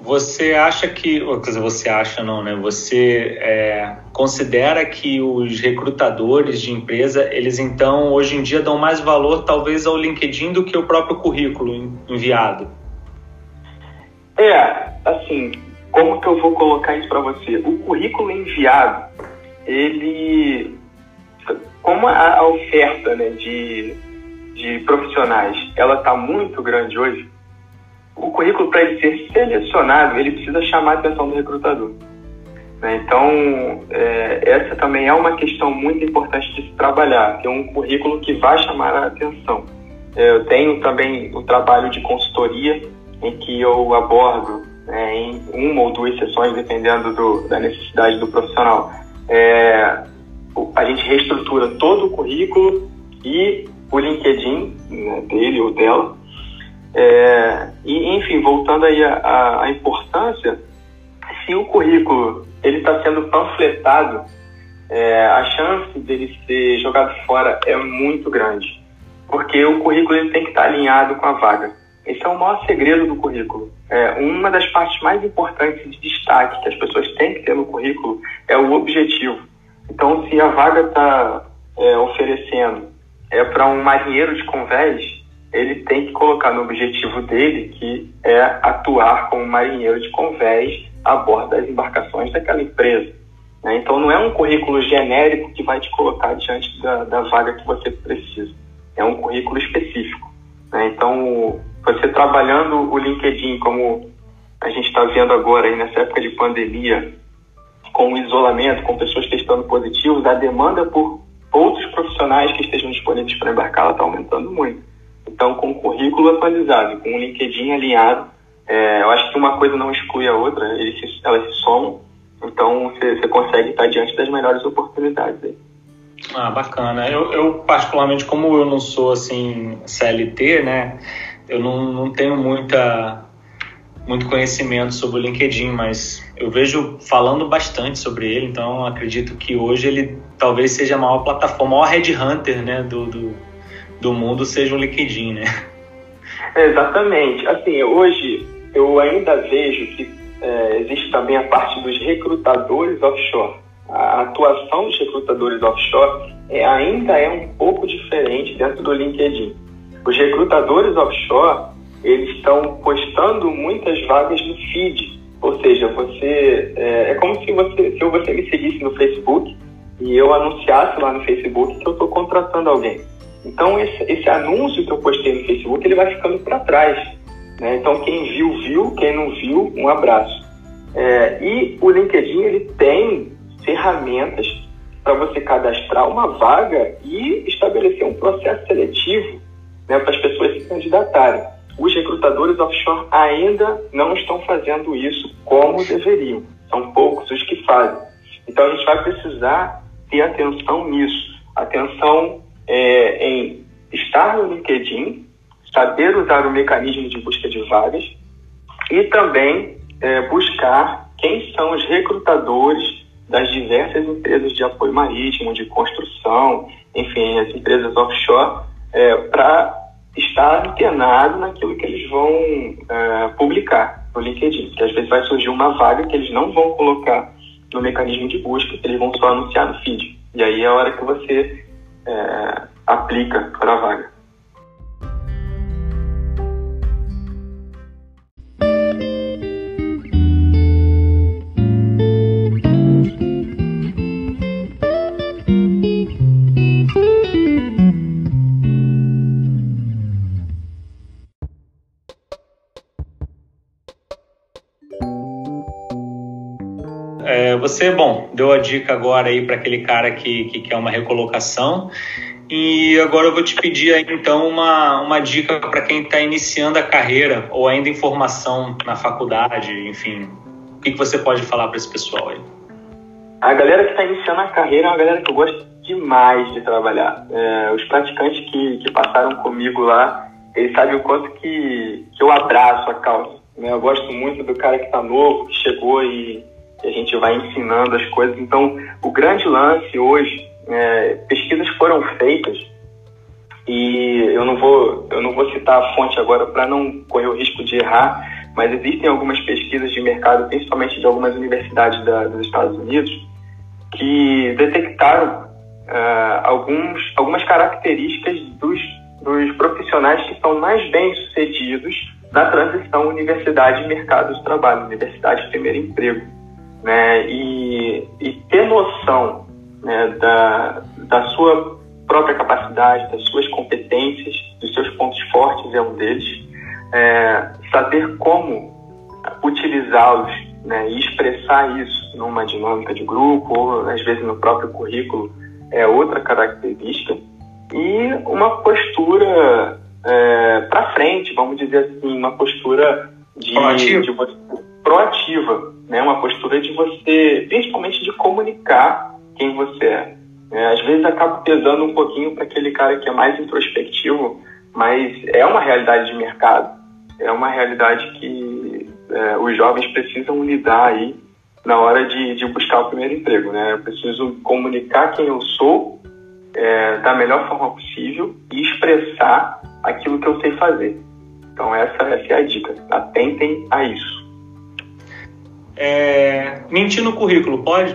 Você acha que, quer dizer, você acha não, né? Você é, considera que os recrutadores de empresa, eles então hoje em dia dão mais valor talvez ao LinkedIn do que o próprio currículo enviado? É, assim, como que eu vou colocar isso para você? O currículo enviado, ele, como a, a oferta né, de, de profissionais, ela está muito grande hoje, o currículo, para ele ser selecionado, ele precisa chamar a atenção do recrutador. Né? Então, é, essa também é uma questão muito importante de se trabalhar, ter um currículo que vai chamar a atenção. É, eu tenho também o trabalho de consultoria, em que eu abordo é, em uma ou duas sessões, dependendo do, da necessidade do profissional. É, a gente reestrutura todo o currículo e o LinkedIn né, dele ou dela é, e, enfim, voltando aí à importância, se o currículo ele está sendo panfletado, é, a chance dele ser jogado fora é muito grande. porque o currículo ele tem que estar alinhado com a vaga. Esse é o maior segredo do currículo. É, uma das partes mais importantes de destaque que as pessoas têm que ter no currículo é o objetivo. Então, se a vaga está é, oferecendo é para um marinheiro de convés, ele tem que colocar no objetivo dele que é atuar como marinheiro de convés a bordo das embarcações daquela empresa. Né? Então, não é um currículo genérico que vai te colocar diante da, da vaga que você precisa. É um currículo específico. Né? Então, você trabalhando o LinkedIn como a gente está vendo agora aí nessa época de pandemia, com o isolamento, com pessoas testando positivos, a demanda por outros profissionais que estejam disponíveis para embarcar está aumentando muito. Então, com o currículo atualizado, com o LinkedIn alinhado, é, eu acho que uma coisa não exclui a outra, eles se, elas se somam, então você, consegue estar diante das melhores oportunidades aí. Ah, bacana. Eu, eu, particularmente, como eu não sou assim CLT, né, eu não, não tenho muita muito conhecimento sobre o LinkedIn, mas eu vejo falando bastante sobre ele, então acredito que hoje ele talvez seja a maior plataforma, o maior headhunter né, do, do, do mundo seja o LinkedIn, né? Exatamente. Assim, hoje eu ainda vejo que é, existe também a parte dos recrutadores offshore. A atuação dos recrutadores offshore é, ainda é um pouco diferente dentro do LinkedIn. Os recrutadores offshore eles estão postando muitas vagas no feed, ou seja, você é, é como se você se você me seguisse no Facebook e eu anunciasse lá no Facebook que eu estou contratando alguém. Então esse, esse, anúncio que eu postei no Facebook ele vai ficando para trás. Né? Então quem viu viu, quem não viu um abraço. É, e o LinkedIn ele tem ferramentas para você cadastrar uma vaga e estabelecer um processo seletivo né, para as pessoas se candidatarem. Os recrutadores offshore ainda não estão fazendo isso como deveriam. São poucos os que fazem. Então a gente vai precisar ter atenção nisso. Atenção é, em estar no LinkedIn, saber usar o mecanismo de busca de vagas e também é, buscar quem são os recrutadores das diversas empresas de apoio marítimo, de construção, enfim, as empresas offshore, é, para estar antenado naquilo que eles vão é, publicar no LinkedIn. Porque às vezes vai surgir uma vaga que eles não vão colocar no mecanismo de busca, eles vão só anunciar no feed. E aí é a hora que você é, aplica para a vaga. Você, bom, deu a dica agora aí para aquele cara que, que quer uma recolocação. E agora eu vou te pedir aí, então uma, uma dica para quem está iniciando a carreira ou ainda em formação na faculdade, enfim. O que, que você pode falar para esse pessoal aí? A galera que está iniciando a carreira é uma galera que eu gosto demais de trabalhar. É, os praticantes que, que passaram comigo lá, eles sabem o quanto que, que eu abraço a causa. Né? Eu gosto muito do cara que está novo, que chegou e que a gente vai ensinando as coisas. Então, o grande lance hoje, é, pesquisas foram feitas e eu não vou eu não vou citar a fonte agora para não correr o risco de errar, mas existem algumas pesquisas de mercado, principalmente de algumas universidades da, dos Estados Unidos, que detectaram uh, alguns, algumas características dos, dos profissionais que são mais bem sucedidos na transição universidade-mercado de trabalho, universidade-primeiro emprego né, e, e ter noção né, da, da sua própria capacidade, das suas competências, dos seus pontos fortes é um deles, é, saber como utilizá-los né, e expressar isso numa dinâmica de grupo ou às vezes no próprio currículo é outra característica. E uma postura é, para frente, vamos dizer assim, uma postura de, de, proativa, né? Uma postura de você, principalmente de comunicar quem você é. é às vezes acaba pesando um pouquinho para aquele cara que é mais introspectivo, mas é uma realidade de mercado, é uma realidade que é, os jovens precisam lidar aí na hora de, de buscar o primeiro emprego, né? Eu preciso comunicar quem eu sou é, da melhor forma possível e expressar aquilo que eu sei fazer. Então essa, essa é a dica. Atentem a isso. É, mentir no currículo, pode?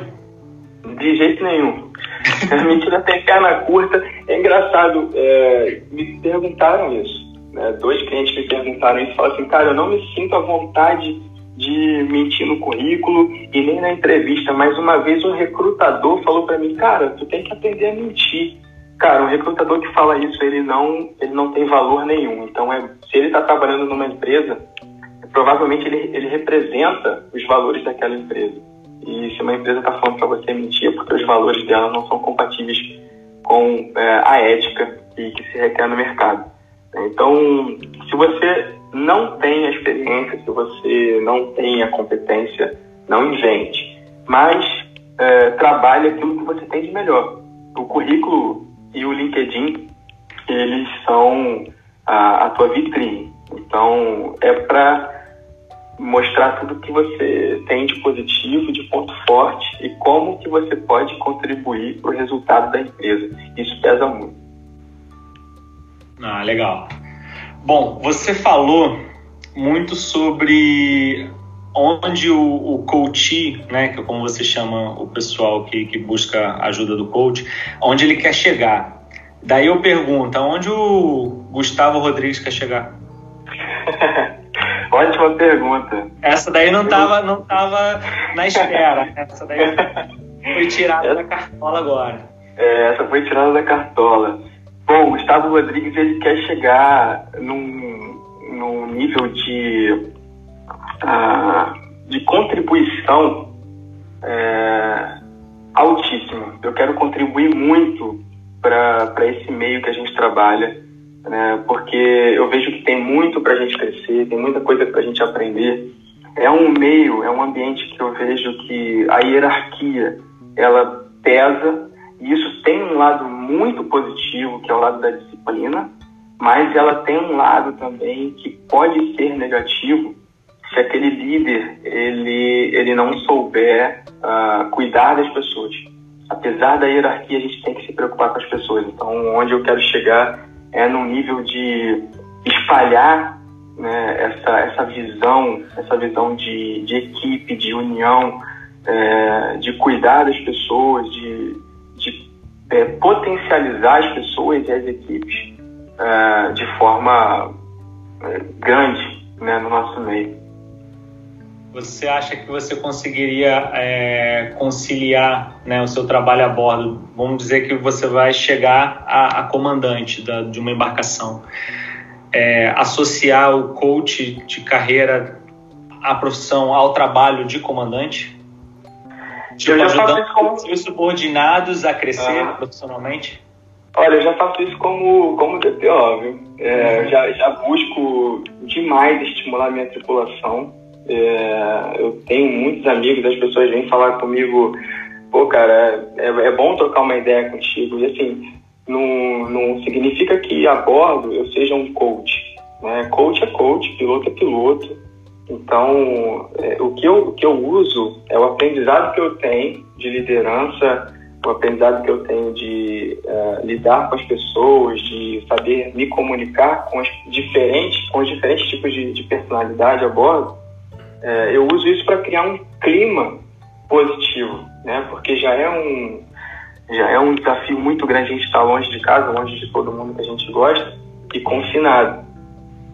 De jeito nenhum. A mentira tem perna curta. É engraçado, é, me perguntaram isso. Né? Dois clientes me perguntaram isso e falaram assim, cara, eu não me sinto à vontade de mentir no currículo e nem na entrevista, mas uma vez um recrutador falou para mim, cara, tu tem que aprender a mentir. Cara, um recrutador que fala isso, ele não, ele não tem valor nenhum. Então, é, se ele está trabalhando numa empresa, provavelmente ele, ele representa os valores daquela empresa. E se uma empresa está falando para você mentir, é porque os valores dela não são compatíveis com é, a ética e que se requer no mercado. Então, se você não tem a experiência, se você não tem a competência, não invente, mas é, trabalhe aquilo que você tem de melhor. O currículo e o LinkedIn, eles são a, a tua vitrine. Então, é para mostrar tudo que você tem de positivo, de ponto forte e como que você pode contribuir para o resultado da empresa. Isso pesa muito. Ah, legal. Bom, você falou muito sobre onde o, o coach, né, que é como você chama o pessoal que, que busca ajuda do coach, onde ele quer chegar. Daí eu pergunto, aonde o Gustavo Rodrigues quer chegar? Ótima pergunta. Essa daí não estava não tava na espera. Essa daí foi tirada da cartola agora. É, essa foi tirada da cartola. Bom, Gustavo Rodrigues ele quer chegar num, num nível de, uh, de contribuição é, altíssimo. Eu quero contribuir muito para esse meio que a gente trabalha né? porque eu vejo que tem muito para a gente crescer, tem muita coisa para a gente aprender. É um meio, é um ambiente que eu vejo que a hierarquia ela pesa e isso tem um lado muito positivo, que é o lado da disciplina, mas ela tem um lado também que pode ser negativo se aquele líder ele, ele não souber uh, cuidar das pessoas. Apesar da hierarquia, a gente tem que se preocupar com as pessoas. Então, onde eu quero chegar é no nível de espalhar né, essa, essa visão, essa visão de, de equipe, de união, é, de cuidar das pessoas, de, de é, potencializar as pessoas e as equipes é, de forma é, grande né, no nosso meio. Você acha que você conseguiria é, conciliar né, o seu trabalho a bordo? Vamos dizer que você vai chegar a, a comandante da, de uma embarcação. É, associar o coach de carreira à profissão, ao trabalho de comandante? Tipo, eu já ajudando como... os subordinados a crescer ah. profissionalmente? Olha, eu já faço isso como, como DPO, viu? É, uhum. já, já busco demais estimular minha tripulação é, eu tenho muitos amigos, as pessoas vêm falar comigo, pô, cara, é, é bom trocar uma ideia contigo. E assim, não, não significa que a bordo eu seja um coach. Né? Coach é coach, piloto é piloto. Então, é, o, que eu, o que eu uso é o aprendizado que eu tenho de liderança, o aprendizado que eu tenho de uh, lidar com as pessoas, de saber me comunicar com, as diferentes, com os diferentes tipos de, de personalidade a bordo é, eu uso isso para criar um clima positivo, né? Porque já é um já é um desafio muito grande a gente estar tá longe de casa, longe de todo mundo que a gente gosta e confinado.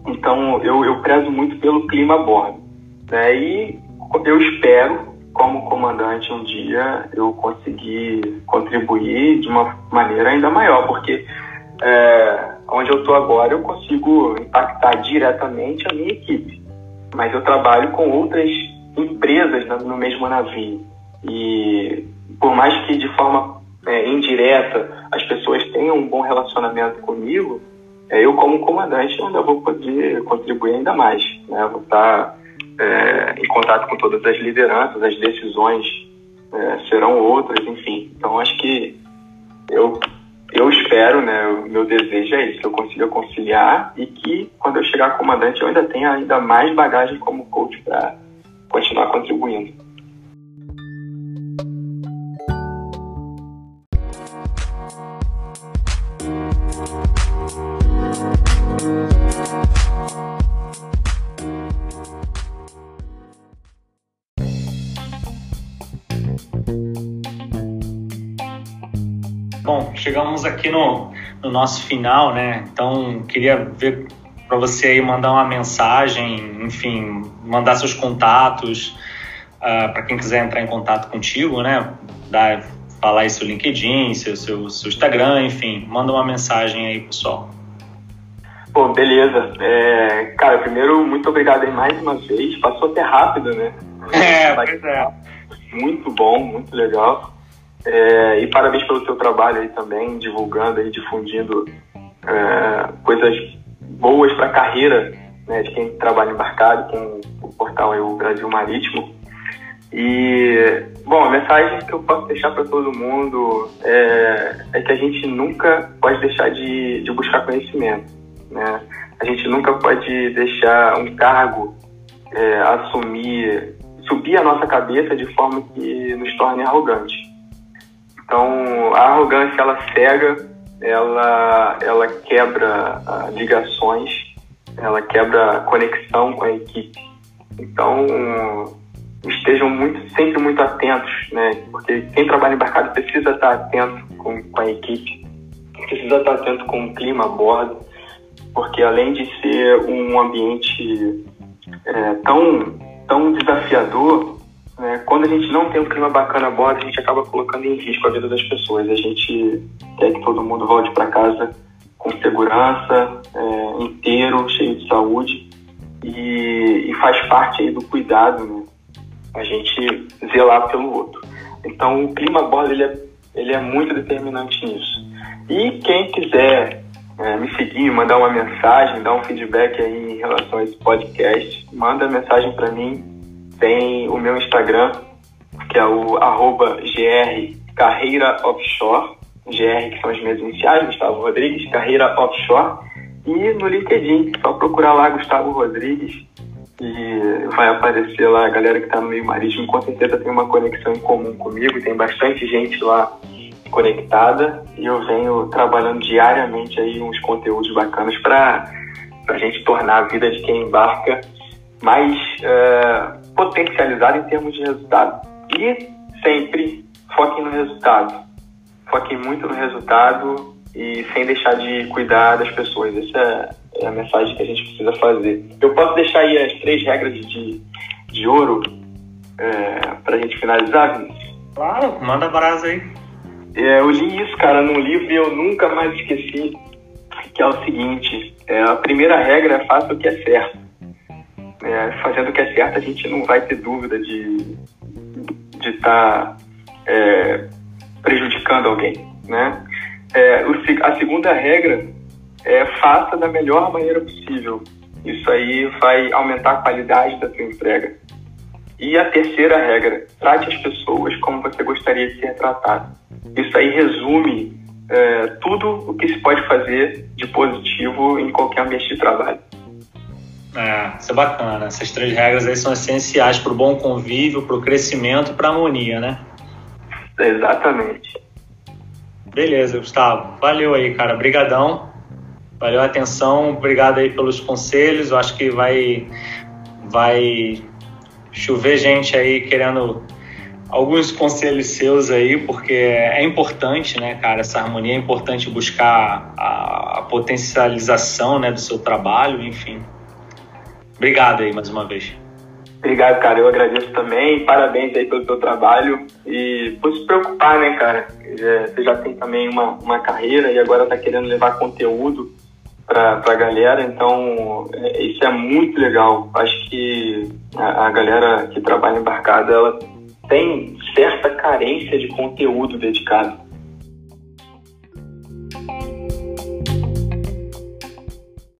Então eu, eu prezo muito pelo clima a bordo, né? E eu espero, como comandante, um dia eu conseguir contribuir de uma maneira ainda maior, porque é, onde eu estou agora eu consigo impactar diretamente a minha equipe mas eu trabalho com outras empresas no mesmo navio. E por mais que de forma é, indireta as pessoas tenham um bom relacionamento comigo, é, eu como comandante ainda vou poder contribuir ainda mais. Né? Vou estar é, em contato com todas as lideranças, as decisões é, serão outras, enfim. Então acho que eu eu espero, né, o meu desejo é isso, que eu consiga conciliar e que quando eu chegar comandante eu ainda tenha ainda mais bagagem como coach para continuar contribuindo. Chegamos aqui no, no nosso final, né? Então, queria ver para você aí mandar uma mensagem, enfim, mandar seus contatos uh, ah, para quem quiser entrar em contato contigo, né? Dar, falar aí seu LinkedIn, seu, seu, seu Instagram, enfim, manda uma mensagem aí, pessoal. Pô, beleza. É, cara, primeiro, muito obrigado aí mais uma vez. Passou até rápido, né? É, pois é. Muito bom, muito legal. É, e parabéns pelo seu trabalho aí também, divulgando e difundindo é, coisas boas para a carreira né, de quem trabalha embarcado com o portal aí, o Brasil Marítimo. E, bom, a mensagem que eu posso deixar para todo mundo é, é, que a gente nunca pode deixar de, de buscar conhecimento. Né? A gente nunca pode deixar um cargo é, assumir, subir a nossa cabeça de forma que nos torne arrogante. Então, a arrogância ela cega, ela, ela quebra ah, ligações, ela quebra conexão com a equipe. Então, estejam muito, sempre muito atentos, né? Porque quem trabalha embarcado precisa estar atento com, com a equipe, precisa estar atento com o clima a bordo, porque além de ser um ambiente é, tão, tão desafiador, né? Quando a gente não tem um clima bacana a bordo, a gente acaba colocando em risco a vida das pessoas. A gente quer que todo mundo volte para casa com segurança, é, inteiro, cheio de saúde e, e faz parte aí do cuidado, né? A gente zelar pelo outro. Então, o clima a bordo ele é, ele é muito determinante nisso. E quem quiser é, me seguir, mandar uma mensagem, dar um feedback aí em relação a esse podcast, manda mensagem para mim tem o meu Instagram, que é o arroba GR Carreira Offshore, GR que são as minhas iniciais, Gustavo Rodrigues, Carreira Offshore. E no LinkedIn, só procurar lá Gustavo Rodrigues e vai aparecer lá a galera que está no meio marítimo. Com certeza tem uma conexão em comum comigo, tem bastante gente lá conectada e eu venho trabalhando diariamente aí uns conteúdos bacanas para a gente tornar a vida de quem embarca mais uh, potencializado em termos de resultado. E sempre foquem no resultado. Foquem muito no resultado e sem deixar de cuidar das pessoas. Essa é a mensagem que a gente precisa fazer. Eu posso deixar aí as três regras de, de ouro é, para a gente finalizar, Vinícius? Claro, manda brasa aí. É, eu li isso, cara, num livro e eu nunca mais esqueci, que é o seguinte, é, a primeira regra é faça o que é certo é, fazendo o que é certo, a gente não vai ter dúvida de estar tá, é, prejudicando alguém, né? É, a segunda regra é faça da melhor maneira possível. Isso aí vai aumentar a qualidade da sua entrega. E a terceira regra, trate as pessoas como você gostaria de ser tratado. Isso aí resume é, tudo o que se pode fazer de positivo em qualquer ambiente de trabalho. É, isso é bacana. Essas três regras aí são essenciais para o bom convívio, para o crescimento e para a harmonia, né? Exatamente. Beleza, Gustavo. Valeu aí, cara. Obrigadão. Valeu a atenção. Obrigado aí pelos conselhos. Eu acho que vai, vai chover gente aí querendo alguns conselhos seus aí, porque é importante, né, cara? Essa harmonia é importante buscar a, a potencialização, né, do seu trabalho, enfim. Obrigado aí mais uma vez. Obrigado, cara. Eu agradeço também. Parabéns aí pelo seu trabalho. E por se preocupar, né, cara? Você já tem também uma, uma carreira e agora tá querendo levar conteúdo para a galera. Então, é, isso é muito legal. Acho que a, a galera que trabalha embarcada, ela tem certa carência de conteúdo dedicado.